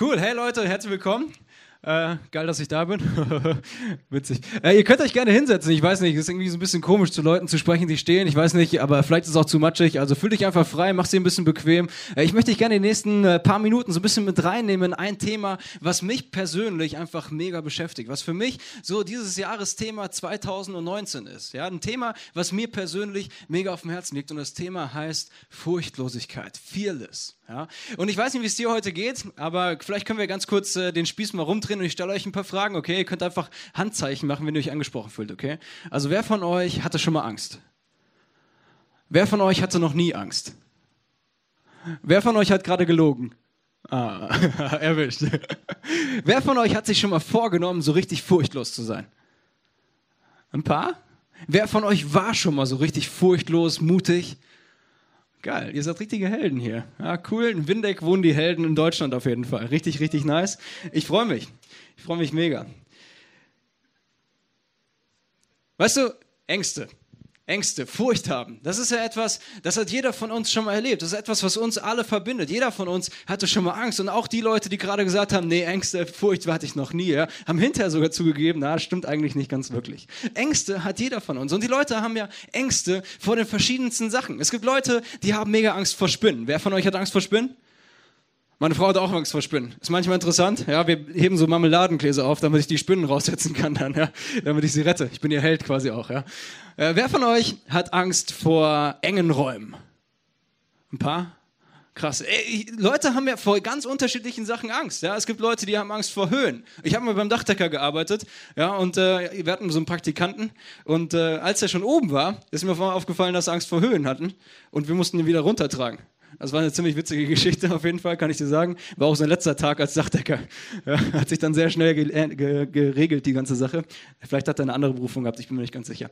Cool, hey Leute, herzlich willkommen. Äh, geil, dass ich da bin. Witzig. Äh, ihr könnt euch gerne hinsetzen. Ich weiß nicht, es ist irgendwie so ein bisschen komisch, zu Leuten zu sprechen, die stehen. Ich weiß nicht, aber vielleicht ist es auch zu matschig. Also fühl dich einfach frei, mach sie ein bisschen bequem. Äh, ich möchte dich gerne in den nächsten äh, paar Minuten so ein bisschen mit reinnehmen in ein Thema, was mich persönlich einfach mega beschäftigt. Was für mich so dieses Jahresthema 2019 ist. Ja, ein Thema, was mir persönlich mega auf dem Herzen liegt. Und das Thema heißt Furchtlosigkeit. Fearless. Ja? Und ich weiß nicht, wie es dir heute geht, aber vielleicht können wir ganz kurz äh, den Spieß mal rumdrehen und ich stelle euch ein paar Fragen, okay? Ihr könnt einfach Handzeichen machen, wenn ihr euch angesprochen fühlt, okay? Also wer von euch hatte schon mal Angst? Wer von euch hatte noch nie Angst? Wer von euch hat gerade gelogen? Ah, erwischt. wer von euch hat sich schon mal vorgenommen, so richtig furchtlos zu sein? Ein paar? Wer von euch war schon mal so richtig furchtlos, mutig? Geil, ihr seid richtige Helden hier. Ja, cool. In Windeck wohnen die Helden in Deutschland auf jeden Fall. Richtig, richtig nice. Ich freue mich. Ich freue mich mega. Weißt du, Ängste. Ängste, Furcht haben. Das ist ja etwas, das hat jeder von uns schon mal erlebt. Das ist etwas, was uns alle verbindet. Jeder von uns hatte schon mal Angst. Und auch die Leute, die gerade gesagt haben, nee, Ängste, Furcht hatte ich noch nie, ja, haben hinterher sogar zugegeben, na, stimmt eigentlich nicht ganz wirklich. Ängste hat jeder von uns. Und die Leute haben ja Ängste vor den verschiedensten Sachen. Es gibt Leute, die haben mega Angst vor Spinnen. Wer von euch hat Angst vor Spinnen? Meine Frau hat auch Angst vor Spinnen. Ist manchmal interessant. Ja, wir heben so Marmeladengläser auf, damit ich die Spinnen raussetzen kann dann, ja, damit ich sie rette. Ich bin ihr Held quasi auch, ja. Äh, wer von euch hat Angst vor engen Räumen? Ein paar? Krass. Ey, Leute haben ja vor ganz unterschiedlichen Sachen Angst. Ja? Es gibt Leute, die haben Angst vor Höhen. Ich habe mal beim Dachdecker gearbeitet ja, und äh, wir hatten so einen Praktikanten. Und äh, als er schon oben war, ist mir aufgefallen, dass er Angst vor Höhen hatten. Und wir mussten ihn wieder runtertragen. Das war eine ziemlich witzige Geschichte auf jeden Fall, kann ich dir sagen. War auch sein letzter Tag als Dachdecker. Ja, hat sich dann sehr schnell ge geregelt, die ganze Sache. Vielleicht hat er eine andere Berufung gehabt, ich bin mir nicht ganz sicher.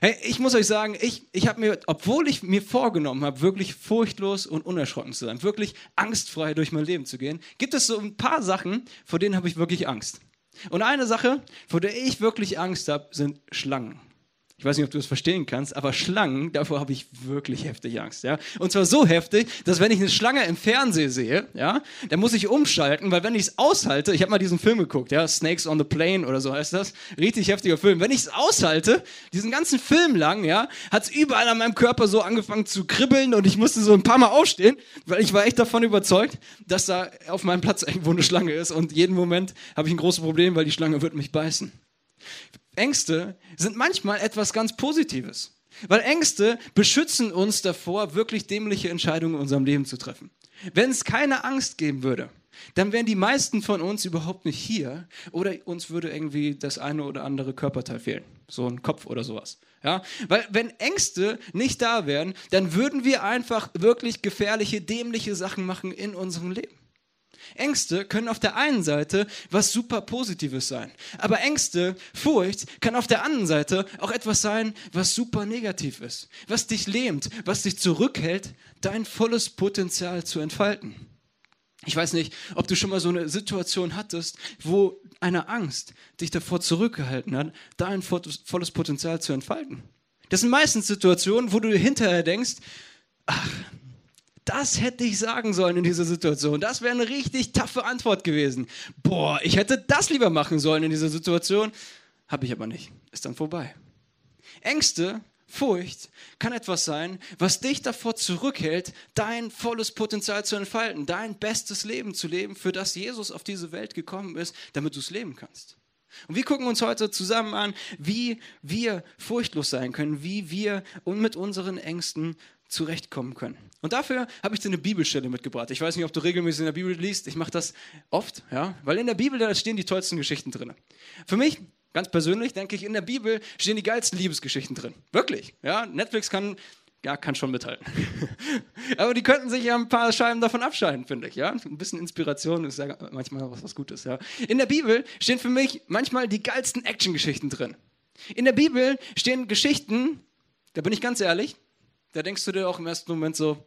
Hey, ich muss euch sagen, ich, ich habe mir, obwohl ich mir vorgenommen habe, wirklich furchtlos und unerschrocken zu sein, wirklich angstfrei durch mein Leben zu gehen, gibt es so ein paar Sachen, vor denen habe ich wirklich Angst. Und eine Sache, vor der ich wirklich Angst habe, sind Schlangen. Ich weiß nicht, ob du das verstehen kannst, aber Schlangen, davor habe ich wirklich heftig Angst. Ja? Und zwar so heftig, dass wenn ich eine Schlange im Fernsehen sehe, ja, dann muss ich umschalten, weil wenn ich es aushalte, ich habe mal diesen Film geguckt, ja, Snakes on the Plane oder so heißt das, richtig heftiger Film. Wenn ich es aushalte, diesen ganzen Film lang, ja, hat es überall an meinem Körper so angefangen zu kribbeln und ich musste so ein paar Mal aufstehen, weil ich war echt davon überzeugt, dass da auf meinem Platz irgendwo eine Schlange ist und jeden Moment habe ich ein großes Problem, weil die Schlange wird mich beißen. Ängste sind manchmal etwas ganz Positives. Weil Ängste beschützen uns davor, wirklich dämliche Entscheidungen in unserem Leben zu treffen. Wenn es keine Angst geben würde, dann wären die meisten von uns überhaupt nicht hier oder uns würde irgendwie das eine oder andere Körperteil fehlen. So ein Kopf oder sowas. Ja? Weil wenn Ängste nicht da wären, dann würden wir einfach wirklich gefährliche, dämliche Sachen machen in unserem Leben. Ängste können auf der einen Seite was super Positives sein. Aber Ängste, Furcht kann auf der anderen Seite auch etwas sein, was super negativ ist. Was dich lähmt, was dich zurückhält, dein volles Potenzial zu entfalten. Ich weiß nicht, ob du schon mal so eine Situation hattest, wo eine Angst dich davor zurückgehalten hat, dein volles Potenzial zu entfalten. Das sind meistens Situationen, wo du hinterher denkst, ach, das hätte ich sagen sollen in dieser Situation. Das wäre eine richtig taffe Antwort gewesen. Boah, ich hätte das lieber machen sollen in dieser Situation. Habe ich aber nicht. Ist dann vorbei. Ängste, Furcht kann etwas sein, was dich davor zurückhält, dein volles Potenzial zu entfalten, dein bestes Leben zu leben, für das Jesus auf diese Welt gekommen ist, damit du es leben kannst. Und wir gucken uns heute zusammen an, wie wir furchtlos sein können, wie wir mit unseren Ängsten zurechtkommen können. Und dafür habe ich dir eine Bibelstelle mitgebracht. Ich weiß nicht, ob du regelmäßig in der Bibel liest. Ich mache das oft, ja, weil in der Bibel da stehen die tollsten Geschichten drin. Für mich ganz persönlich denke ich, in der Bibel stehen die geilsten Liebesgeschichten drin. Wirklich, ja. Netflix kann ja, kann schon mithalten. Aber die könnten sich ja ein paar Scheiben davon abscheiden, finde ich. Ja? Ein bisschen Inspiration ist ja manchmal was, was Gutes. Ja? In der Bibel stehen für mich manchmal die geilsten Actiongeschichten drin. In der Bibel stehen Geschichten, da bin ich ganz ehrlich, da denkst du dir auch im ersten Moment so,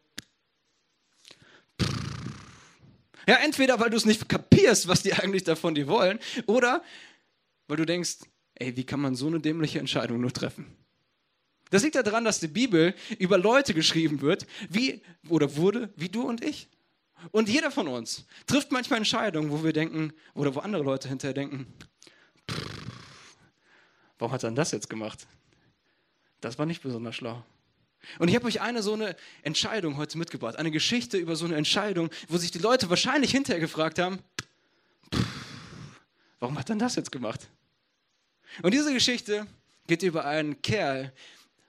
ja, entweder weil du es nicht kapierst, was die eigentlich davon dir wollen, oder weil du denkst, ey, wie kann man so eine dämliche Entscheidung nur treffen? Das liegt daran, dass die Bibel über Leute geschrieben wird, wie oder wurde, wie du und ich. Und jeder von uns trifft manchmal Entscheidungen, wo wir denken, oder wo andere Leute hinterher denken, warum hat er denn das jetzt gemacht? Das war nicht besonders schlau. Und ich habe euch eine so eine Entscheidung heute mitgebracht, eine Geschichte über so eine Entscheidung, wo sich die Leute wahrscheinlich hinterher gefragt haben, warum hat er das jetzt gemacht? Und diese Geschichte geht über einen Kerl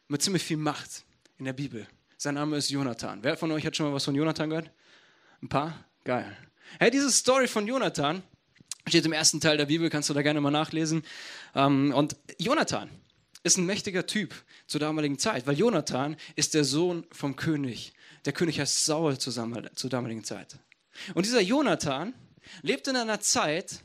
mit ziemlich viel Macht in der Bibel. Sein Name ist Jonathan. Wer von euch hat schon mal was von Jonathan gehört? Ein paar? Geil. Hey, diese Story von Jonathan steht im ersten Teil der Bibel, kannst du da gerne mal nachlesen. Ähm, und Jonathan ist ein mächtiger Typ zur damaligen Zeit, weil Jonathan ist der Sohn vom König. Der König heißt Saul zur damaligen Zeit. Und dieser Jonathan lebt in einer Zeit,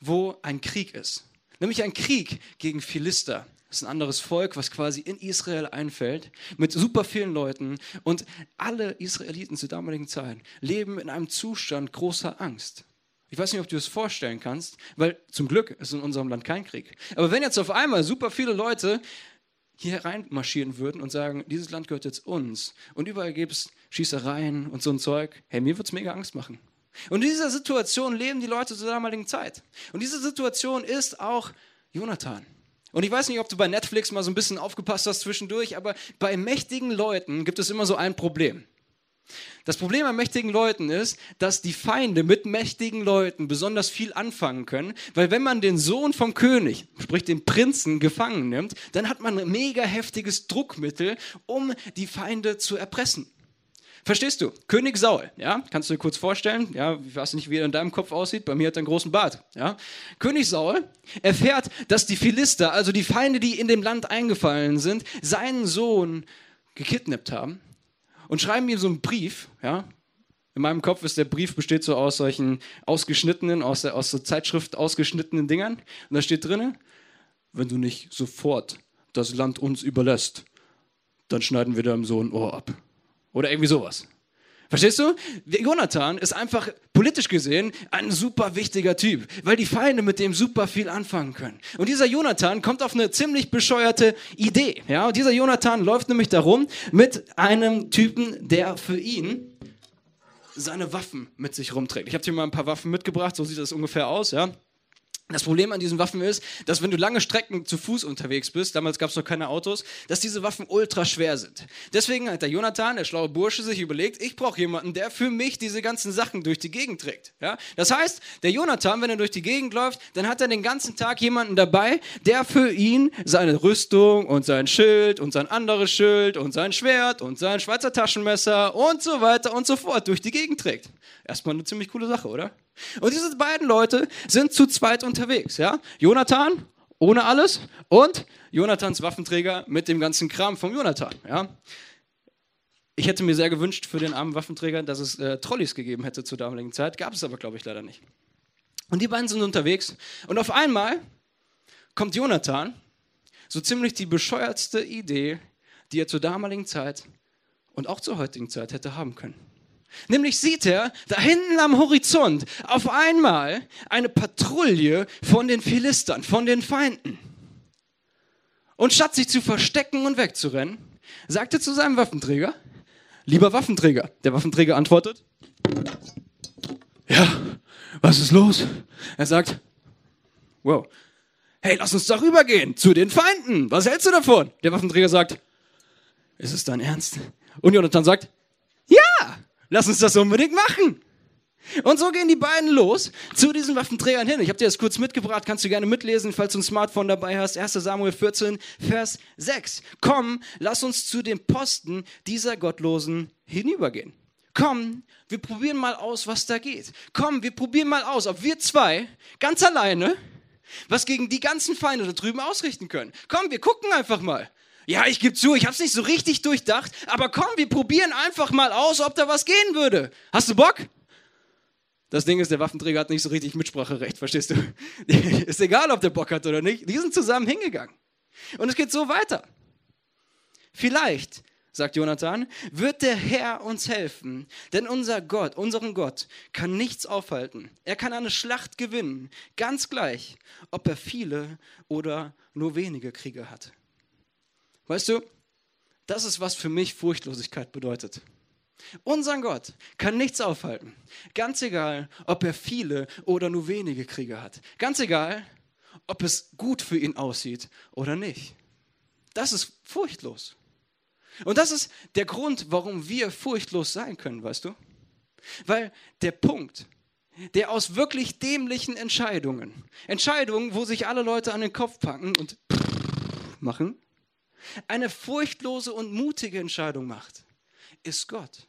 wo ein Krieg ist. Nämlich ein Krieg gegen Philister. Das ist ein anderes Volk, was quasi in Israel einfällt, mit super vielen Leuten. Und alle Israeliten zur damaligen Zeit leben in einem Zustand großer Angst. Ich weiß nicht, ob du es vorstellen kannst, weil zum Glück ist in unserem Land kein Krieg. Aber wenn jetzt auf einmal super viele Leute hier reinmarschieren würden und sagen, dieses Land gehört jetzt uns und überall gibt es Schießereien und so ein Zeug, hey, mir wird es mega Angst machen. Und in dieser Situation leben die Leute zur damaligen Zeit. Und diese Situation ist auch Jonathan. Und ich weiß nicht, ob du bei Netflix mal so ein bisschen aufgepasst hast zwischendurch, aber bei mächtigen Leuten gibt es immer so ein Problem. Das Problem an mächtigen Leuten ist, dass die Feinde mit mächtigen Leuten besonders viel anfangen können, weil wenn man den Sohn vom König, sprich den Prinzen, gefangen nimmt, dann hat man ein mega heftiges Druckmittel, um die Feinde zu erpressen. Verstehst du? König Saul, ja, kannst du dir kurz vorstellen, ja, ich weiß nicht, wie er in deinem Kopf aussieht, bei mir hat er einen großen Bart, ja. König Saul erfährt, dass die Philister, also die Feinde, die in dem Land eingefallen sind, seinen Sohn gekidnappt haben und schreiben ihm so einen Brief, ja. In meinem Kopf ist der Brief besteht so aus solchen ausgeschnittenen, aus der aus der Zeitschrift ausgeschnittenen Dingern. Und da steht drin, wenn du nicht sofort das Land uns überlässt, dann schneiden wir deinem Sohn Ohr ab. Oder irgendwie sowas. Verstehst du? Jonathan ist einfach politisch gesehen ein super wichtiger Typ, weil die Feinde mit dem super viel anfangen können. Und dieser Jonathan kommt auf eine ziemlich bescheuerte Idee. Ja, und dieser Jonathan läuft nämlich darum mit einem Typen, der für ihn seine Waffen mit sich rumträgt. Ich habe dir mal ein paar Waffen mitgebracht, so sieht das ungefähr aus, ja. Das Problem an diesen Waffen ist, dass wenn du lange Strecken zu Fuß unterwegs bist, damals gab es noch keine Autos, dass diese Waffen ultra schwer sind. Deswegen hat der Jonathan, der schlaue Bursche, sich überlegt, ich brauche jemanden, der für mich diese ganzen Sachen durch die Gegend trägt. Ja? Das heißt, der Jonathan, wenn er durch die Gegend läuft, dann hat er den ganzen Tag jemanden dabei, der für ihn seine Rüstung und sein Schild und sein anderes Schild und sein Schwert und sein Schweizer Taschenmesser und so weiter und so fort durch die Gegend trägt. Erstmal eine ziemlich coole Sache, oder? Und diese beiden Leute sind zu zweit unterwegs. Ja? Jonathan ohne alles und Jonathans Waffenträger mit dem ganzen Kram vom Jonathan. Ja? Ich hätte mir sehr gewünscht für den armen Waffenträger, dass es äh, Trolleys gegeben hätte zur damaligen Zeit. Gab es aber, glaube ich, leider nicht. Und die beiden sind unterwegs und auf einmal kommt Jonathan, so ziemlich die bescheuertste Idee, die er zur damaligen Zeit und auch zur heutigen Zeit hätte haben können. Nämlich sieht er da hinten am Horizont auf einmal eine Patrouille von den Philistern, von den Feinden. Und statt sich zu verstecken und wegzurennen, sagt er zu seinem Waffenträger, lieber Waffenträger, der Waffenträger antwortet, ja, was ist los? Er sagt, wow, hey, lass uns darüber gehen, zu den Feinden. Was hältst du davon? Der Waffenträger sagt, ist es dein Ernst? Und Jonathan sagt, ja, Lass uns das unbedingt machen. Und so gehen die beiden los zu diesen Waffenträgern hin. Ich habe dir das kurz mitgebracht, kannst du gerne mitlesen, falls du ein Smartphone dabei hast. 1 Samuel 14, Vers 6. Komm, lass uns zu den Posten dieser Gottlosen hinübergehen. Komm, wir probieren mal aus, was da geht. Komm, wir probieren mal aus, ob wir zwei ganz alleine was gegen die ganzen Feinde da drüben ausrichten können. Komm, wir gucken einfach mal. Ja, ich gebe zu, ich habe es nicht so richtig durchdacht, aber komm, wir probieren einfach mal aus, ob da was gehen würde. Hast du Bock? Das Ding ist, der Waffenträger hat nicht so richtig Mitspracherecht, verstehst du? ist egal, ob der Bock hat oder nicht. Die sind zusammen hingegangen. Und es geht so weiter. Vielleicht, sagt Jonathan, wird der Herr uns helfen, denn unser Gott, unseren Gott, kann nichts aufhalten. Er kann eine Schlacht gewinnen, ganz gleich, ob er viele oder nur wenige Kriege hat. Weißt du, das ist, was für mich Furchtlosigkeit bedeutet. Unseren Gott kann nichts aufhalten. Ganz egal, ob er viele oder nur wenige Kriege hat. Ganz egal, ob es gut für ihn aussieht oder nicht. Das ist furchtlos. Und das ist der Grund, warum wir furchtlos sein können, weißt du? Weil der Punkt, der aus wirklich dämlichen Entscheidungen, Entscheidungen, wo sich alle Leute an den Kopf packen und machen, eine furchtlose und mutige Entscheidung macht, ist Gott.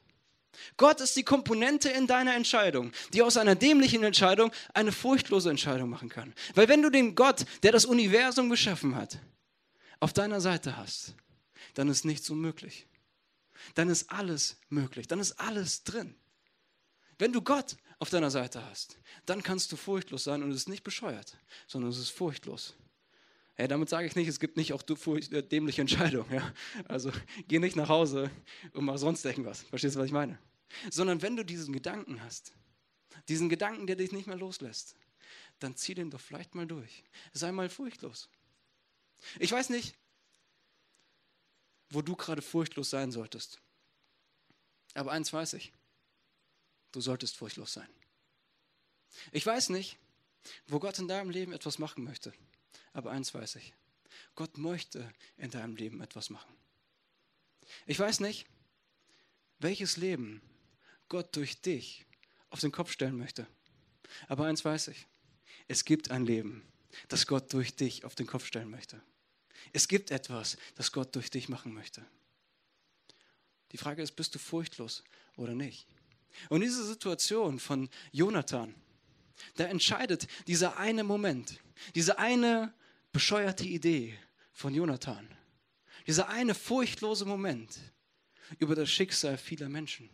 Gott ist die Komponente in deiner Entscheidung, die aus einer dämlichen Entscheidung eine furchtlose Entscheidung machen kann. Weil wenn du den Gott, der das Universum geschaffen hat, auf deiner Seite hast, dann ist nichts unmöglich. Dann ist alles möglich, dann ist alles drin. Wenn du Gott auf deiner Seite hast, dann kannst du furchtlos sein und es ist nicht bescheuert, sondern es ist furchtlos. Hey, damit sage ich nicht, es gibt nicht auch äh, dämliche Entscheidungen. Ja? Also geh nicht nach Hause und mach sonst irgendwas. Verstehst du, was ich meine? Sondern wenn du diesen Gedanken hast, diesen Gedanken, der dich nicht mehr loslässt, dann zieh den doch vielleicht mal durch. Sei mal furchtlos. Ich weiß nicht, wo du gerade furchtlos sein solltest. Aber eins weiß ich. Du solltest furchtlos sein. Ich weiß nicht, wo Gott in deinem Leben etwas machen möchte. Aber eins weiß ich. Gott möchte in deinem Leben etwas machen. Ich weiß nicht, welches Leben Gott durch dich auf den Kopf stellen möchte. Aber eins weiß ich. Es gibt ein Leben, das Gott durch dich auf den Kopf stellen möchte. Es gibt etwas, das Gott durch dich machen möchte. Die Frage ist, bist du furchtlos oder nicht? Und diese Situation von Jonathan, da entscheidet dieser eine Moment, diese eine bescheuerte Idee von Jonathan, dieser eine furchtlose Moment über das Schicksal vieler Menschen.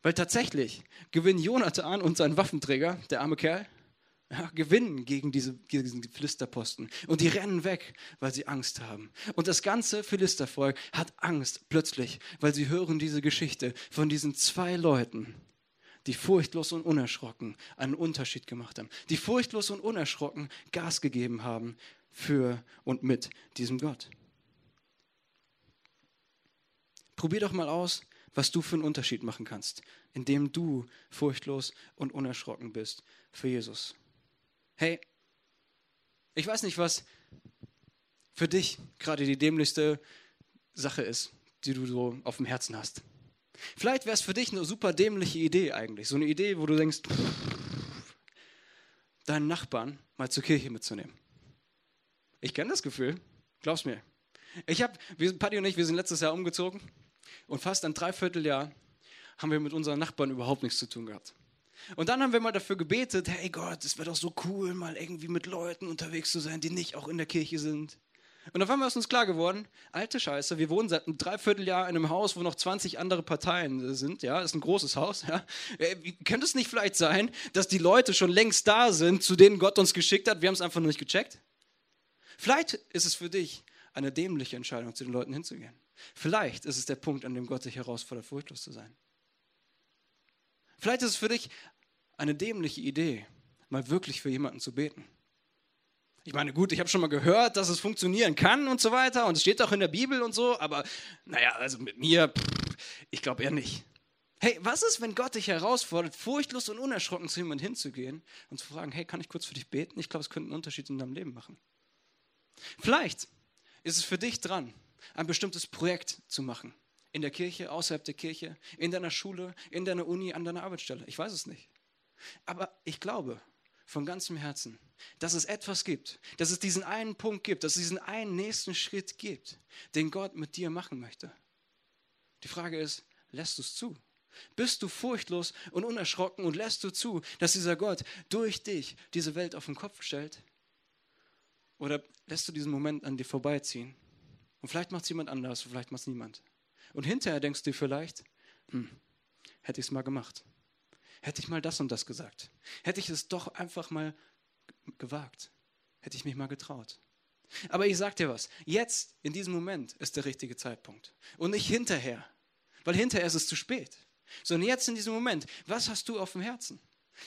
Weil tatsächlich gewinnen Jonathan und sein Waffenträger, der arme Kerl, ja, gewinnen gegen, diese, gegen diesen Philisterposten. Und die rennen weg, weil sie Angst haben. Und das ganze Philistervolk hat Angst plötzlich, weil sie hören diese Geschichte von diesen zwei Leuten, die furchtlos und unerschrocken einen Unterschied gemacht haben. Die furchtlos und unerschrocken Gas gegeben haben für und mit diesem Gott. Probier doch mal aus, was du für einen Unterschied machen kannst, indem du furchtlos und unerschrocken bist für Jesus. Hey, ich weiß nicht, was für dich gerade die dämlichste Sache ist, die du so auf dem Herzen hast. Vielleicht wäre es für dich eine super dämliche Idee eigentlich. So eine Idee, wo du denkst, deinen Nachbarn mal zur Kirche mitzunehmen. Ich kenne das Gefühl, glaub's mir. Ich habe, Paddy und ich, wir sind letztes Jahr umgezogen und fast ein Dreivierteljahr haben wir mit unseren Nachbarn überhaupt nichts zu tun gehabt. Und dann haben wir mal dafür gebetet, hey Gott, es wäre doch so cool, mal irgendwie mit Leuten unterwegs zu sein, die nicht auch in der Kirche sind. Und auf einmal ist uns klar geworden, alte Scheiße, wir wohnen seit einem Dreivierteljahr in einem Haus, wo noch 20 andere Parteien sind, ja, ist ein großes Haus, ja. Äh, könnte es nicht vielleicht sein, dass die Leute schon längst da sind, zu denen Gott uns geschickt hat, wir haben es einfach noch nicht gecheckt? Vielleicht ist es für dich eine dämliche Entscheidung, zu den Leuten hinzugehen. Vielleicht ist es der Punkt, an dem Gott dich herausfordert, furchtlos zu sein. Vielleicht ist es für dich eine dämliche Idee, mal wirklich für jemanden zu beten. Ich meine, gut, ich habe schon mal gehört, dass es funktionieren kann und so weiter und es steht auch in der Bibel und so, aber naja, also mit mir, pff, ich glaube eher nicht. Hey, was ist, wenn Gott dich herausfordert, furchtlos und unerschrocken zu jemandem hinzugehen und zu fragen, hey, kann ich kurz für dich beten? Ich glaube, es könnte einen Unterschied in deinem Leben machen. Vielleicht ist es für dich dran, ein bestimmtes Projekt zu machen in der Kirche, außerhalb der Kirche, in deiner Schule, in deiner Uni, an deiner Arbeitsstelle. Ich weiß es nicht. Aber ich glaube von ganzem Herzen, dass es etwas gibt, dass es diesen einen Punkt gibt, dass es diesen einen nächsten Schritt gibt, den Gott mit dir machen möchte. Die Frage ist, lässt du es zu? Bist du furchtlos und unerschrocken und lässt du zu, dass dieser Gott durch dich diese Welt auf den Kopf stellt? Oder lässt du diesen Moment an dir vorbeiziehen? Und vielleicht macht es jemand anders, vielleicht macht es niemand. Und hinterher denkst du vielleicht, hm, hätte ich es mal gemacht. Hätte ich mal das und das gesagt. Hätte ich es doch einfach mal gewagt. Hätte ich mich mal getraut. Aber ich sag dir was, jetzt, in diesem Moment, ist der richtige Zeitpunkt. Und nicht hinterher. Weil hinterher ist es zu spät. Sondern jetzt in diesem Moment, was hast du auf dem Herzen?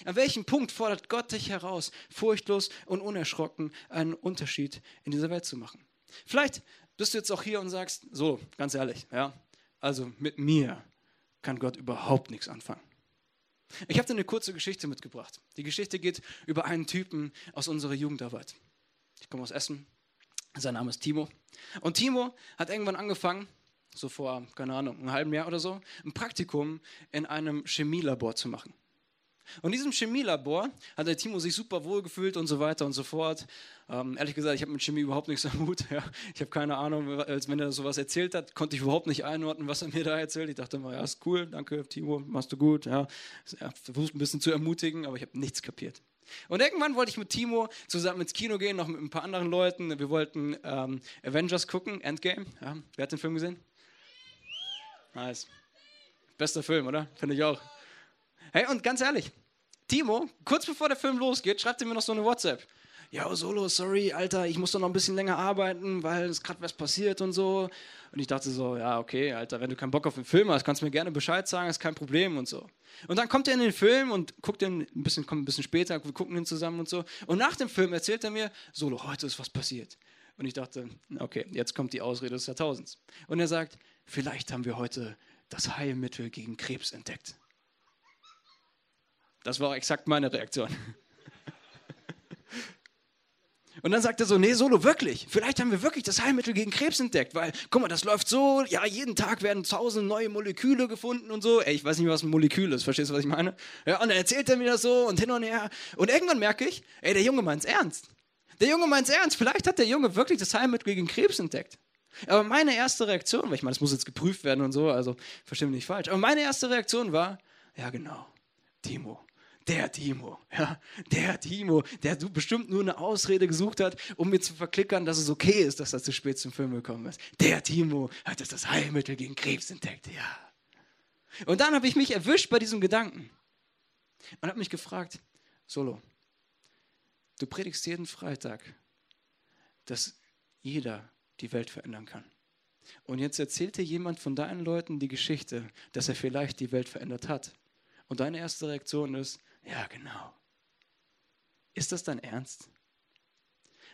An welchem Punkt fordert Gott dich heraus, furchtlos und unerschrocken einen Unterschied in dieser Welt zu machen? Vielleicht bist du jetzt auch hier und sagst, so, ganz ehrlich, ja, also mit mir kann Gott überhaupt nichts anfangen. Ich habe dir eine kurze Geschichte mitgebracht. Die Geschichte geht über einen Typen aus unserer Jugendarbeit. Ich komme aus Essen. Sein Name ist Timo. Und Timo hat irgendwann angefangen, so vor, keine Ahnung, einem halben Jahr oder so, ein Praktikum in einem Chemielabor zu machen. Und in diesem Chemielabor hat der Timo sich super wohl gefühlt und so weiter und so fort. Ähm, ehrlich gesagt, ich habe mit Chemie überhaupt nichts am Hut. Ja. Ich habe keine Ahnung, als wenn er sowas erzählt hat, konnte ich überhaupt nicht einordnen, was er mir da erzählt. Ich dachte immer, ja, ist cool, danke Timo, machst du gut. Ja. Er versucht ein bisschen zu ermutigen, aber ich habe nichts kapiert. Und irgendwann wollte ich mit Timo zusammen ins Kino gehen, noch mit ein paar anderen Leuten. Wir wollten ähm, Avengers gucken, Endgame. Ja. Wer hat den Film gesehen? Nice. Bester Film, oder? Finde ich auch. Hey, und ganz ehrlich, Timo, kurz bevor der Film losgeht, schreibt er mir noch so eine WhatsApp. Ja, Solo, sorry, Alter, ich muss doch noch ein bisschen länger arbeiten, weil es gerade was passiert und so. Und ich dachte so, ja, okay, Alter, wenn du keinen Bock auf den Film hast, kannst du mir gerne Bescheid sagen, ist kein Problem und so. Und dann kommt er in den Film und guckt den ein bisschen, kommt ein bisschen später, wir gucken ihn zusammen und so. Und nach dem Film erzählt er mir, Solo, heute ist was passiert. Und ich dachte, okay, jetzt kommt die Ausrede des Jahrtausends. Und er sagt, vielleicht haben wir heute das Heilmittel gegen Krebs entdeckt. Das war exakt meine Reaktion. Und dann sagt er so, nee, Solo, wirklich, vielleicht haben wir wirklich das Heilmittel gegen Krebs entdeckt, weil, guck mal, das läuft so, ja, jeden Tag werden tausend neue Moleküle gefunden und so. Ey, ich weiß nicht, was ein Molekül ist, verstehst du, was ich meine? Ja, und dann erzählt er mir das so und hin und her. Und irgendwann merke ich, ey, der Junge meint's ernst. Der Junge meint's ernst. Vielleicht hat der Junge wirklich das Heilmittel gegen Krebs entdeckt. Aber meine erste Reaktion, weil ich meine, das muss jetzt geprüft werden und so, also verstehe mich nicht falsch, aber meine erste Reaktion war, ja genau, Timo, der Timo, ja, der Timo, der bestimmt nur eine Ausrede gesucht hat, um mir zu verklickern, dass es okay ist, dass er zu spät zum Film gekommen ist. Der Timo hat jetzt das Heilmittel gegen Krebs entdeckt, ja. Und dann habe ich mich erwischt bei diesem Gedanken und habe mich gefragt, Solo, du predigst jeden Freitag, dass jeder die Welt verändern kann. Und jetzt erzählt dir jemand von deinen Leuten die Geschichte, dass er vielleicht die Welt verändert hat. Und deine erste Reaktion ist, ja, genau. Ist das dein Ernst?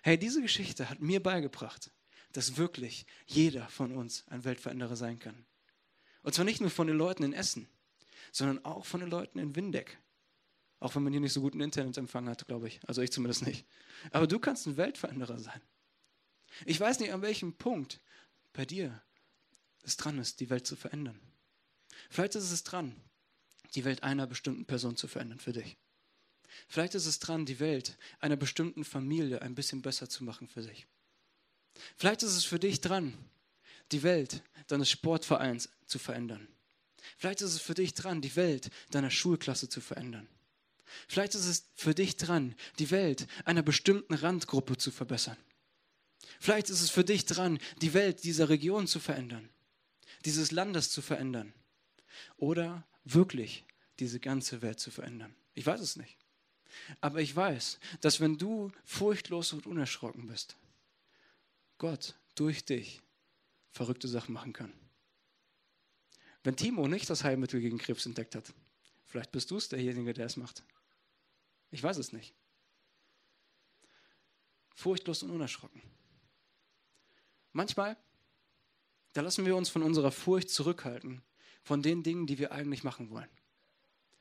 Hey, diese Geschichte hat mir beigebracht, dass wirklich jeder von uns ein Weltveränderer sein kann. Und zwar nicht nur von den Leuten in Essen, sondern auch von den Leuten in Windeck. Auch wenn man hier nicht so guten Internetempfang hat, glaube ich. Also ich zumindest nicht. Aber du kannst ein Weltveränderer sein. Ich weiß nicht, an welchem Punkt bei dir es dran ist, die Welt zu verändern. Vielleicht ist es dran, die Welt einer bestimmten Person zu verändern für dich. Vielleicht ist es dran, die Welt einer bestimmten Familie ein bisschen besser zu machen für sich. Vielleicht ist es für dich dran, die Welt deines Sportvereins zu verändern. Vielleicht ist es für dich dran, die Welt deiner Schulklasse zu verändern. Vielleicht ist es für dich dran, die Welt einer bestimmten Randgruppe zu verbessern. Vielleicht ist es für dich dran, die Welt dieser Region zu verändern, dieses Landes zu verändern. Oder wirklich diese ganze Welt zu verändern. Ich weiß es nicht. Aber ich weiß, dass wenn du furchtlos und unerschrocken bist, Gott durch dich verrückte Sachen machen kann. Wenn Timo nicht das Heilmittel gegen Krebs entdeckt hat, vielleicht bist du es derjenige, der es macht. Ich weiß es nicht. Furchtlos und unerschrocken. Manchmal, da lassen wir uns von unserer Furcht zurückhalten, von den Dingen, die wir eigentlich machen wollen.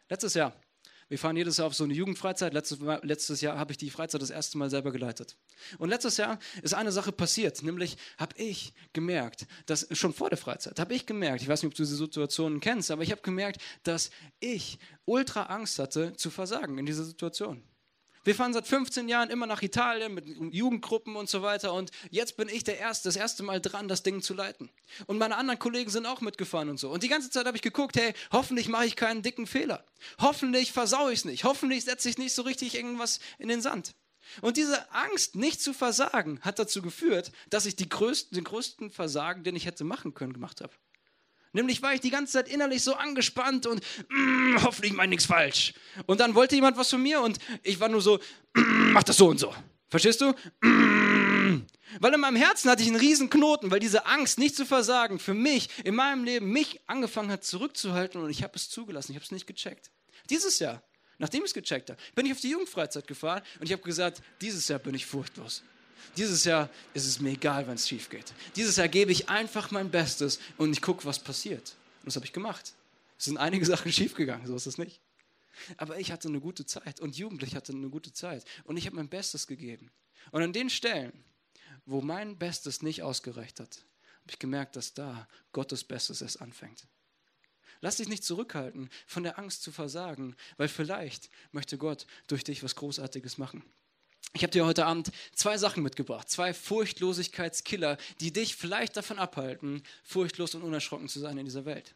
Letztes Jahr, wir fahren jedes Jahr auf so eine Jugendfreizeit. Letztes, letztes Jahr habe ich die Freizeit das erste Mal selber geleitet. Und letztes Jahr ist eine Sache passiert, nämlich habe ich gemerkt, dass schon vor der Freizeit habe ich gemerkt, ich weiß nicht, ob du diese Situationen kennst, aber ich habe gemerkt, dass ich ultra Angst hatte zu versagen in dieser Situation. Wir fahren seit 15 Jahren immer nach Italien mit Jugendgruppen und so weiter. Und jetzt bin ich der Erste, das erste Mal dran, das Ding zu leiten. Und meine anderen Kollegen sind auch mitgefahren und so. Und die ganze Zeit habe ich geguckt, hey, hoffentlich mache ich keinen dicken Fehler. Hoffentlich versaue ich es nicht. Hoffentlich setze ich nicht so richtig irgendwas in den Sand. Und diese Angst, nicht zu versagen, hat dazu geführt, dass ich größten, den größten Versagen, den ich hätte machen können, gemacht habe. Nämlich war ich die ganze Zeit innerlich so angespannt und mm, hoffentlich meine nichts falsch. Und dann wollte jemand was von mir und ich war nur so, mm, mach das so und so. Verstehst du? Mm. Weil in meinem Herzen hatte ich einen riesen Knoten, weil diese Angst, nicht zu versagen, für mich, in meinem Leben, mich angefangen hat zurückzuhalten und ich habe es zugelassen, ich habe es nicht gecheckt. Dieses Jahr, nachdem ich es gecheckt habe, bin ich auf die Jugendfreizeit gefahren und ich habe gesagt, dieses Jahr bin ich furchtlos. Dieses Jahr ist es mir egal, wenn es schief geht. Dieses Jahr gebe ich einfach mein Bestes und ich gucke, was passiert. Und das habe ich gemacht. Es sind einige Sachen schiefgegangen, so ist es nicht. Aber ich hatte eine gute Zeit und Jugendlich hatte eine gute Zeit und ich habe mein Bestes gegeben. Und an den Stellen, wo mein Bestes nicht ausgereicht hat, habe ich gemerkt, dass da Gottes Bestes erst anfängt. Lass dich nicht zurückhalten, von der Angst zu versagen, weil vielleicht möchte Gott durch dich was Großartiges machen. Ich habe dir heute Abend zwei Sachen mitgebracht, zwei Furchtlosigkeitskiller, die dich vielleicht davon abhalten, furchtlos und unerschrocken zu sein in dieser Welt.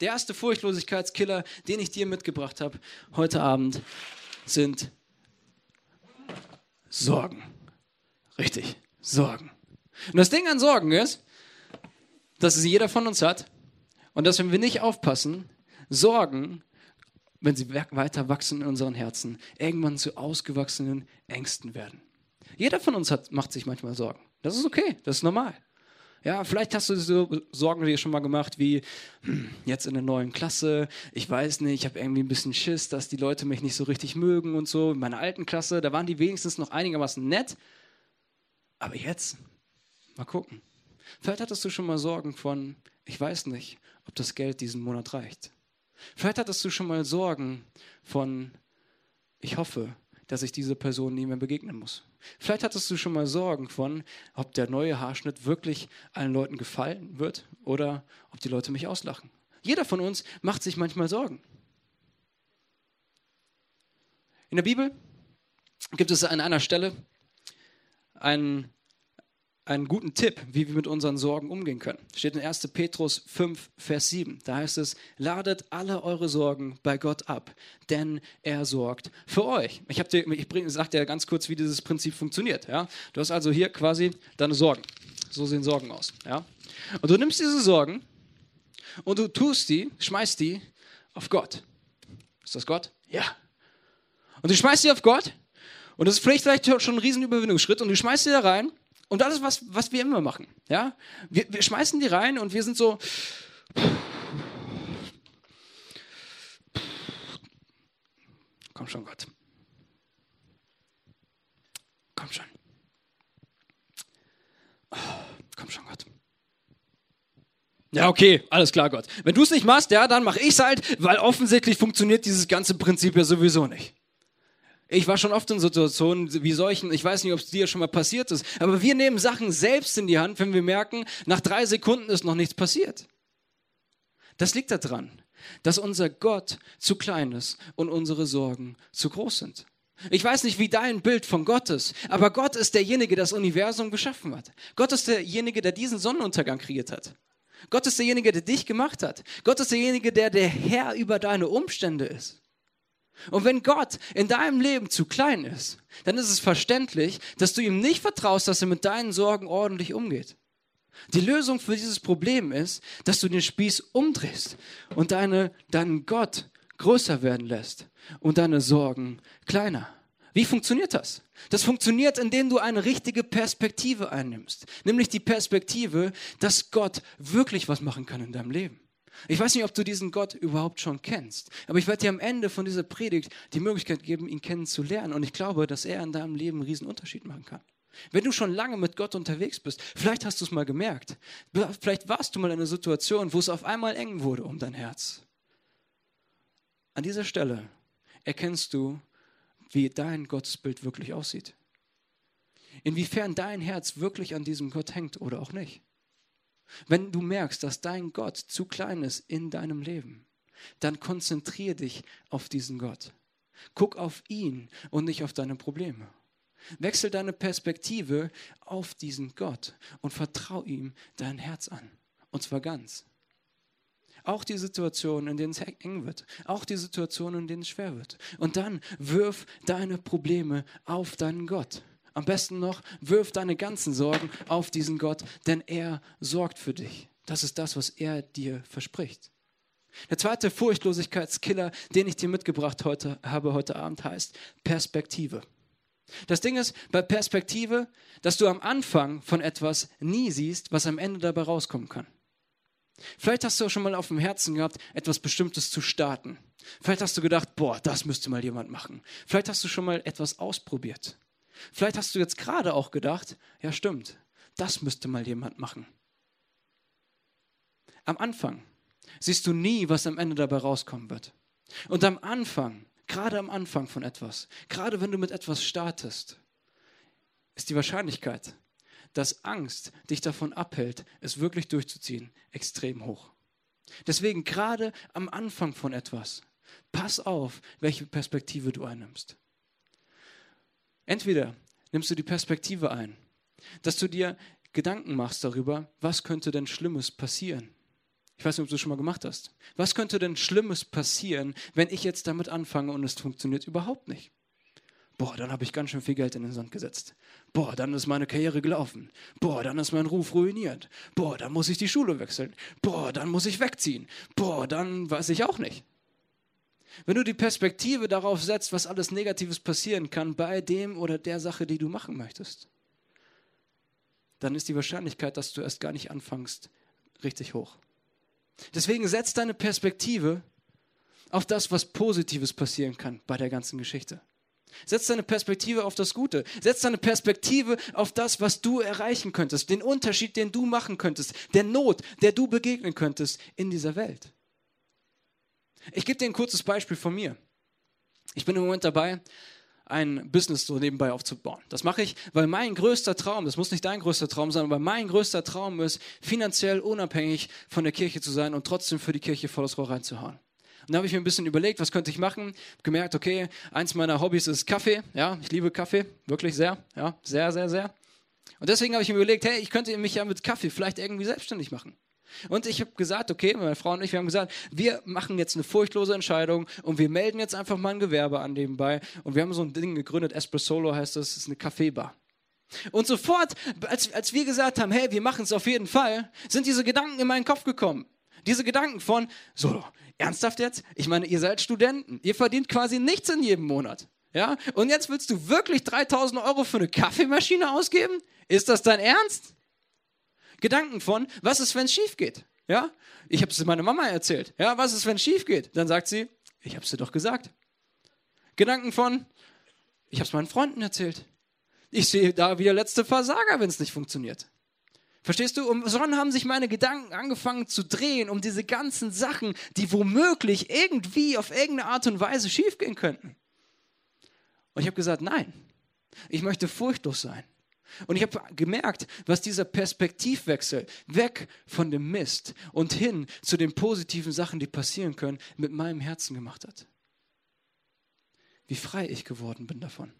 Der erste Furchtlosigkeitskiller, den ich dir mitgebracht habe heute Abend, sind Sorgen. Richtig, Sorgen. Und das Ding an Sorgen ist, dass es jeder von uns hat und dass, wenn wir nicht aufpassen, Sorgen, wenn sie weiter wachsen in unseren Herzen, irgendwann zu ausgewachsenen Ängsten werden. Jeder von uns hat, macht sich manchmal Sorgen. Das ist okay, das ist normal. Ja, vielleicht hast du so Sorgen dir schon mal gemacht, wie hm, jetzt in der neuen Klasse, ich weiß nicht, ich habe irgendwie ein bisschen Schiss, dass die Leute mich nicht so richtig mögen und so. In meiner alten Klasse, da waren die wenigstens noch einigermaßen nett. Aber jetzt, mal gucken. Vielleicht hattest du schon mal Sorgen von, ich weiß nicht, ob das Geld diesen Monat reicht. Vielleicht hattest du schon mal Sorgen von, ich hoffe, dass ich diese Person nie mehr begegnen muss. Vielleicht hattest du schon mal Sorgen von, ob der neue Haarschnitt wirklich allen Leuten gefallen wird oder ob die Leute mich auslachen. Jeder von uns macht sich manchmal Sorgen. In der Bibel gibt es an einer Stelle einen einen guten Tipp, wie wir mit unseren Sorgen umgehen können. Steht in 1. Petrus 5, Vers 7. Da heißt es, ladet alle eure Sorgen bei Gott ab, denn er sorgt für euch. Ich, dir, ich sage dir ganz kurz, wie dieses Prinzip funktioniert. Ja? Du hast also hier quasi deine Sorgen. So sehen Sorgen aus. Ja? Und du nimmst diese Sorgen und du tust die, schmeißt die auf Gott. Ist das Gott? Ja. Und du schmeißt die auf Gott und das ist vielleicht, vielleicht schon ein Riesenüberwindungsschritt und du schmeißt die da rein und das ist, was, was wir immer machen. Ja? Wir, wir schmeißen die rein und wir sind so. Komm schon, Gott. Komm schon. Komm schon, Gott. Ja, okay, alles klar, Gott. Wenn du es nicht machst, ja, dann mache ich es halt, weil offensichtlich funktioniert dieses ganze Prinzip ja sowieso nicht. Ich war schon oft in Situationen wie solchen, ich weiß nicht, ob es dir schon mal passiert ist, aber wir nehmen Sachen selbst in die Hand, wenn wir merken, nach drei Sekunden ist noch nichts passiert. Das liegt daran, dass unser Gott zu klein ist und unsere Sorgen zu groß sind. Ich weiß nicht, wie dein Bild von Gott ist, aber Gott ist derjenige, der das Universum geschaffen hat. Gott ist derjenige, der diesen Sonnenuntergang kreiert hat. Gott ist derjenige, der dich gemacht hat. Gott ist derjenige, der der Herr über deine Umstände ist. Und wenn Gott in deinem Leben zu klein ist, dann ist es verständlich, dass du ihm nicht vertraust, dass er mit deinen Sorgen ordentlich umgeht. Die Lösung für dieses Problem ist, dass du den Spieß umdrehst und deine, deinen Gott größer werden lässt und deine Sorgen kleiner. Wie funktioniert das? Das funktioniert, indem du eine richtige Perspektive einnimmst, nämlich die Perspektive, dass Gott wirklich was machen kann in deinem Leben. Ich weiß nicht, ob du diesen Gott überhaupt schon kennst, aber ich werde dir am Ende von dieser Predigt die Möglichkeit geben, ihn kennenzulernen. Und ich glaube, dass er in deinem Leben einen riesen Unterschied machen kann. Wenn du schon lange mit Gott unterwegs bist, vielleicht hast du es mal gemerkt. Vielleicht warst du mal in einer Situation, wo es auf einmal eng wurde um dein Herz. An dieser Stelle erkennst du, wie dein Gottesbild wirklich aussieht. Inwiefern dein Herz wirklich an diesem Gott hängt oder auch nicht. Wenn du merkst, dass dein Gott zu klein ist in deinem Leben, dann konzentriere dich auf diesen Gott. Guck auf ihn und nicht auf deine Probleme. Wechsel deine Perspektive auf diesen Gott und vertrau ihm dein Herz an. Und zwar ganz. Auch die Situationen, in denen es eng wird. Auch die Situationen, in denen es schwer wird. Und dann wirf deine Probleme auf deinen Gott. Am besten noch, wirf deine ganzen Sorgen auf diesen Gott, denn er sorgt für dich. Das ist das, was er dir verspricht. Der zweite Furchtlosigkeitskiller, den ich dir mitgebracht heute, habe heute Abend, heißt Perspektive. Das Ding ist bei Perspektive, dass du am Anfang von etwas nie siehst, was am Ende dabei rauskommen kann. Vielleicht hast du auch schon mal auf dem Herzen gehabt, etwas Bestimmtes zu starten. Vielleicht hast du gedacht, boah, das müsste mal jemand machen. Vielleicht hast du schon mal etwas ausprobiert. Vielleicht hast du jetzt gerade auch gedacht, ja stimmt, das müsste mal jemand machen. Am Anfang siehst du nie, was am Ende dabei rauskommen wird. Und am Anfang, gerade am Anfang von etwas, gerade wenn du mit etwas startest, ist die Wahrscheinlichkeit, dass Angst dich davon abhält, es wirklich durchzuziehen, extrem hoch. Deswegen gerade am Anfang von etwas, pass auf, welche Perspektive du einnimmst. Entweder nimmst du die Perspektive ein, dass du dir Gedanken machst darüber, was könnte denn Schlimmes passieren. Ich weiß nicht, ob du das schon mal gemacht hast. Was könnte denn Schlimmes passieren, wenn ich jetzt damit anfange und es funktioniert überhaupt nicht? Boah, dann habe ich ganz schön viel Geld in den Sand gesetzt. Boah, dann ist meine Karriere gelaufen. Boah, dann ist mein Ruf ruiniert. Boah, dann muss ich die Schule wechseln. Boah, dann muss ich wegziehen. Boah, dann weiß ich auch nicht. Wenn du die Perspektive darauf setzt, was alles Negatives passieren kann bei dem oder der Sache, die du machen möchtest, dann ist die Wahrscheinlichkeit, dass du erst gar nicht anfängst, richtig hoch. Deswegen setz deine Perspektive auf das, was Positives passieren kann bei der ganzen Geschichte. Setz deine Perspektive auf das Gute. Setz deine Perspektive auf das, was du erreichen könntest, den Unterschied, den du machen könntest, der Not, der du begegnen könntest in dieser Welt. Ich gebe dir ein kurzes Beispiel von mir. Ich bin im Moment dabei, ein Business so nebenbei aufzubauen. Das mache ich, weil mein größter Traum, das muss nicht dein größter Traum sein, aber mein größter Traum ist, finanziell unabhängig von der Kirche zu sein und trotzdem für die Kirche volles Rohr reinzuhauen. Und da habe ich mir ein bisschen überlegt, was könnte ich machen? Gemerkt, okay, eins meiner Hobbys ist Kaffee. Ja, ich liebe Kaffee, wirklich sehr. Ja, sehr, sehr, sehr. Und deswegen habe ich mir überlegt, hey, ich könnte mich ja mit Kaffee vielleicht irgendwie selbstständig machen. Und ich habe gesagt, okay, meine Frau und ich, wir haben gesagt, wir machen jetzt eine furchtlose Entscheidung und wir melden jetzt einfach mal ein Gewerbe an nebenbei. Und wir haben so ein Ding gegründet, Espressolo heißt das, ist eine Kaffeebar. Und sofort, als, als wir gesagt haben, hey, wir machen es auf jeden Fall, sind diese Gedanken in meinen Kopf gekommen. Diese Gedanken von, so, ernsthaft jetzt? Ich meine, ihr seid Studenten, ihr verdient quasi nichts in jedem Monat. Ja? Und jetzt willst du wirklich 3000 Euro für eine Kaffeemaschine ausgeben? Ist das dein Ernst? Gedanken von, was ist, wenn es schief geht? Ja? Ich habe es meiner Mama erzählt. Ja, was ist, wenn es schief geht? Dann sagt sie, ich habe es dir doch gesagt. Gedanken von, ich habe es meinen Freunden erzählt. Ich sehe da wieder letzte Versager, wenn es nicht funktioniert. Verstehst du? Und so haben sich meine Gedanken angefangen zu drehen um diese ganzen Sachen, die womöglich irgendwie auf irgendeine Art und Weise schiefgehen könnten. Und ich habe gesagt, nein, ich möchte furchtlos sein. Und ich habe gemerkt, was dieser Perspektivwechsel weg von dem Mist und hin zu den positiven Sachen, die passieren können, mit meinem Herzen gemacht hat. Wie frei ich geworden bin davon.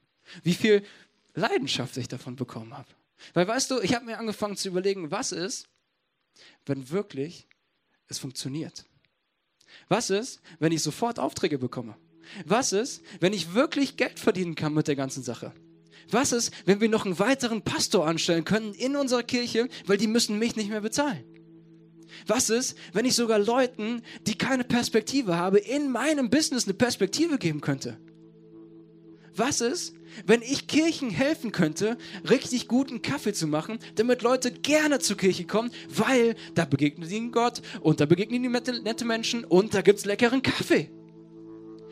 Wie viel Leidenschaft ich davon bekommen habe. Weil weißt du, ich habe mir angefangen zu überlegen, was ist, wenn wirklich es funktioniert? Was ist, wenn ich sofort Aufträge bekomme? Was ist, wenn ich wirklich Geld verdienen kann mit der ganzen Sache? Was ist, wenn wir noch einen weiteren Pastor anstellen können in unserer Kirche, weil die müssen mich nicht mehr bezahlen? Was ist, wenn ich sogar Leuten, die keine Perspektive haben, in meinem Business eine Perspektive geben könnte? Was ist, wenn ich Kirchen helfen könnte, richtig guten Kaffee zu machen, damit Leute gerne zur Kirche kommen, weil da begegnen ihnen Gott und da begegnen ihnen nette Menschen und da gibt es leckeren Kaffee.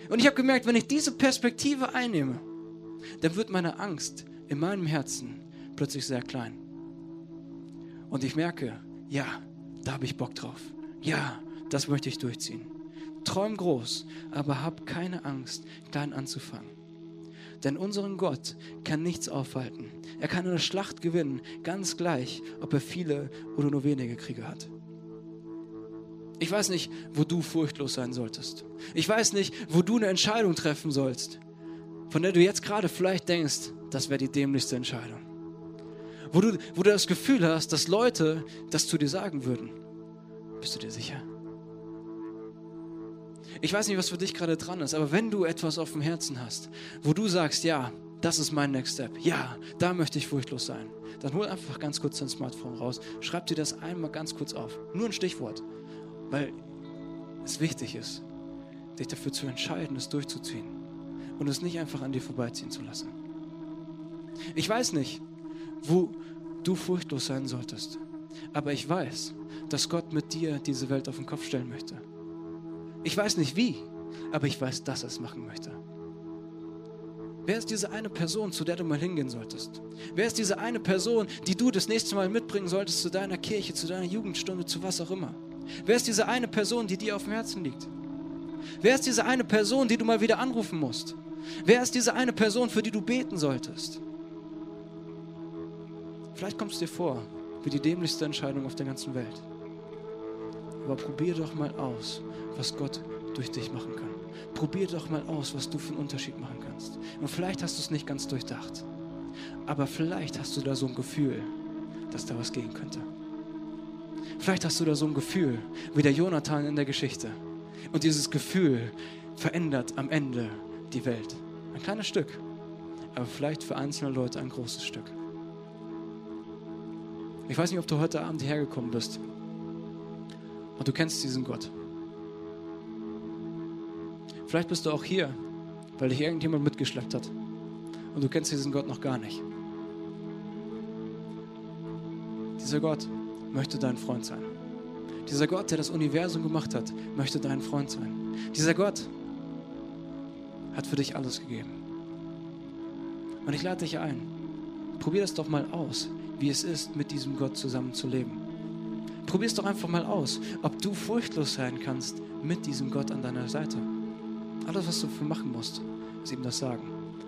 Und ich habe gemerkt, wenn ich diese Perspektive einnehme, dann wird meine Angst in meinem Herzen plötzlich sehr klein. Und ich merke, ja, da habe ich Bock drauf. Ja, das möchte ich durchziehen. Träum groß, aber hab keine Angst, klein anzufangen. Denn unseren Gott kann nichts aufhalten. Er kann eine Schlacht gewinnen, ganz gleich, ob er viele oder nur wenige Kriege hat. Ich weiß nicht, wo du furchtlos sein solltest. Ich weiß nicht, wo du eine Entscheidung treffen sollst von der du jetzt gerade vielleicht denkst, das wäre die dämlichste Entscheidung. Wo du, wo du das Gefühl hast, dass Leute das zu dir sagen würden. Bist du dir sicher? Ich weiß nicht, was für dich gerade dran ist, aber wenn du etwas auf dem Herzen hast, wo du sagst, ja, das ist mein Next Step, ja, da möchte ich furchtlos sein, dann hol einfach ganz kurz dein Smartphone raus, schreib dir das einmal ganz kurz auf. Nur ein Stichwort, weil es wichtig ist, dich dafür zu entscheiden, es durchzuziehen und es nicht einfach an dir vorbeiziehen zu lassen. Ich weiß nicht, wo du furchtlos sein solltest, aber ich weiß, dass Gott mit dir diese Welt auf den Kopf stellen möchte. Ich weiß nicht wie, aber ich weiß, dass er es machen möchte. Wer ist diese eine Person, zu der du mal hingehen solltest? Wer ist diese eine Person, die du das nächste Mal mitbringen solltest zu deiner Kirche, zu deiner Jugendstunde, zu was auch immer? Wer ist diese eine Person, die dir auf dem Herzen liegt? Wer ist diese eine Person, die du mal wieder anrufen musst? Wer ist diese eine Person, für die du beten solltest? Vielleicht kommst du dir vor wie die dämlichste Entscheidung auf der ganzen Welt. Aber probier doch mal aus, was Gott durch dich machen kann. Probier doch mal aus, was du für einen Unterschied machen kannst. Und vielleicht hast du es nicht ganz durchdacht. Aber vielleicht hast du da so ein Gefühl, dass da was gehen könnte. Vielleicht hast du da so ein Gefühl, wie der Jonathan in der Geschichte. Und dieses Gefühl verändert am Ende die Welt. Ein kleines Stück, aber vielleicht für einzelne Leute ein großes Stück. Ich weiß nicht, ob du heute Abend hierher gekommen bist und du kennst diesen Gott. Vielleicht bist du auch hier, weil dich irgendjemand mitgeschleppt hat und du kennst diesen Gott noch gar nicht. Dieser Gott möchte dein Freund sein. Dieser Gott, der das Universum gemacht hat, möchte dein Freund sein. Dieser Gott hat für dich alles gegeben. Und ich lade dich ein, probier das doch mal aus, wie es ist, mit diesem Gott zusammen zu leben. Probier es doch einfach mal aus, ob du furchtlos sein kannst mit diesem Gott an deiner Seite. Alles, was du für machen musst, ist ihm das sagen.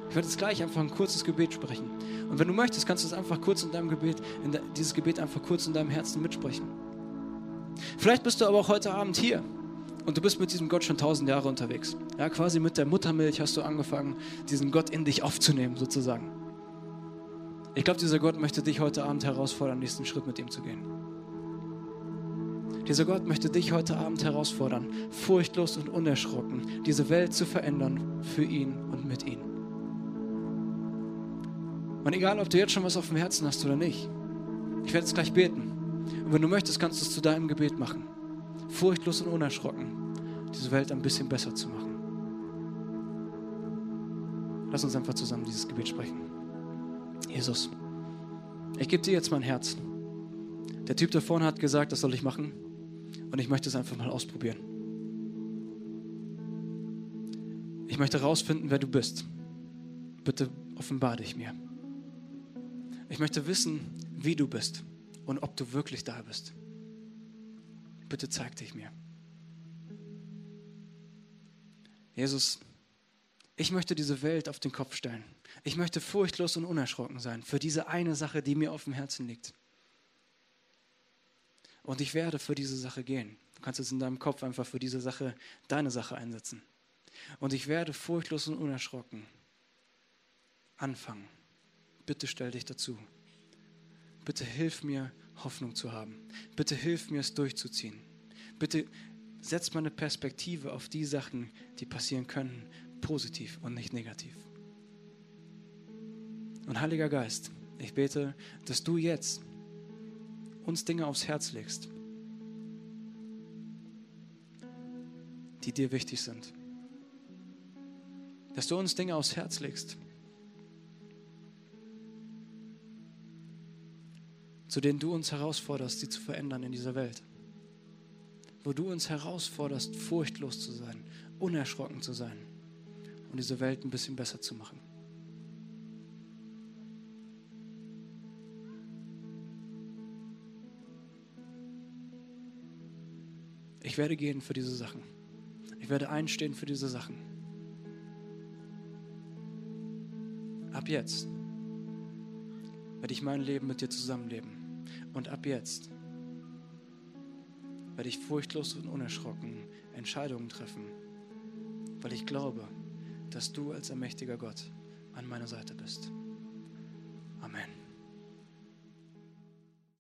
Ich werde jetzt gleich einfach ein kurzes Gebet sprechen. Und wenn du möchtest, kannst du es einfach kurz in deinem Gebet, in de, dieses Gebet einfach kurz in deinem Herzen mitsprechen. Vielleicht bist du aber auch heute Abend hier und du bist mit diesem Gott schon tausend Jahre unterwegs. Ja, quasi mit der Muttermilch hast du angefangen, diesen Gott in dich aufzunehmen, sozusagen. Ich glaube, dieser Gott möchte dich heute Abend herausfordern, nächsten Schritt mit ihm zu gehen. Dieser Gott möchte dich heute Abend herausfordern, furchtlos und unerschrocken diese Welt zu verändern für ihn und mit ihm. Und egal, ob du jetzt schon was auf dem Herzen hast oder nicht, ich werde jetzt gleich beten. Und wenn du möchtest, kannst du es zu deinem Gebet machen. Furchtlos und unerschrocken, diese Welt ein bisschen besser zu machen. Lass uns einfach zusammen dieses Gebet sprechen. Jesus, ich gebe dir jetzt mein Herz. Der Typ da vorne hat gesagt, das soll ich machen. Und ich möchte es einfach mal ausprobieren. Ich möchte herausfinden, wer du bist. Bitte offenbar dich mir. Ich möchte wissen, wie du bist und ob du wirklich da bist. Bitte zeig dich mir. Jesus, ich möchte diese Welt auf den Kopf stellen. Ich möchte furchtlos und unerschrocken sein für diese eine Sache, die mir auf dem Herzen liegt. Und ich werde für diese Sache gehen. Du kannst jetzt in deinem Kopf einfach für diese Sache deine Sache einsetzen. Und ich werde furchtlos und unerschrocken anfangen. Bitte stell dich dazu. Bitte hilf mir, Hoffnung zu haben. Bitte hilf mir, es durchzuziehen. Bitte setz meine Perspektive auf die Sachen, die passieren können, positiv und nicht negativ. Und Heiliger Geist, ich bete, dass du jetzt uns Dinge aufs Herz legst, die dir wichtig sind. Dass du uns Dinge aufs Herz legst, zu denen du uns herausforderst, sie zu verändern in dieser Welt. Wo du uns herausforderst, furchtlos zu sein, unerschrocken zu sein und diese Welt ein bisschen besser zu machen. Ich werde gehen für diese Sachen. Ich werde einstehen für diese Sachen. Ab jetzt werde ich mein Leben mit dir zusammenleben. Und ab jetzt werde ich furchtlos und unerschrocken Entscheidungen treffen, weil ich glaube, dass du als allmächtiger Gott an meiner Seite bist.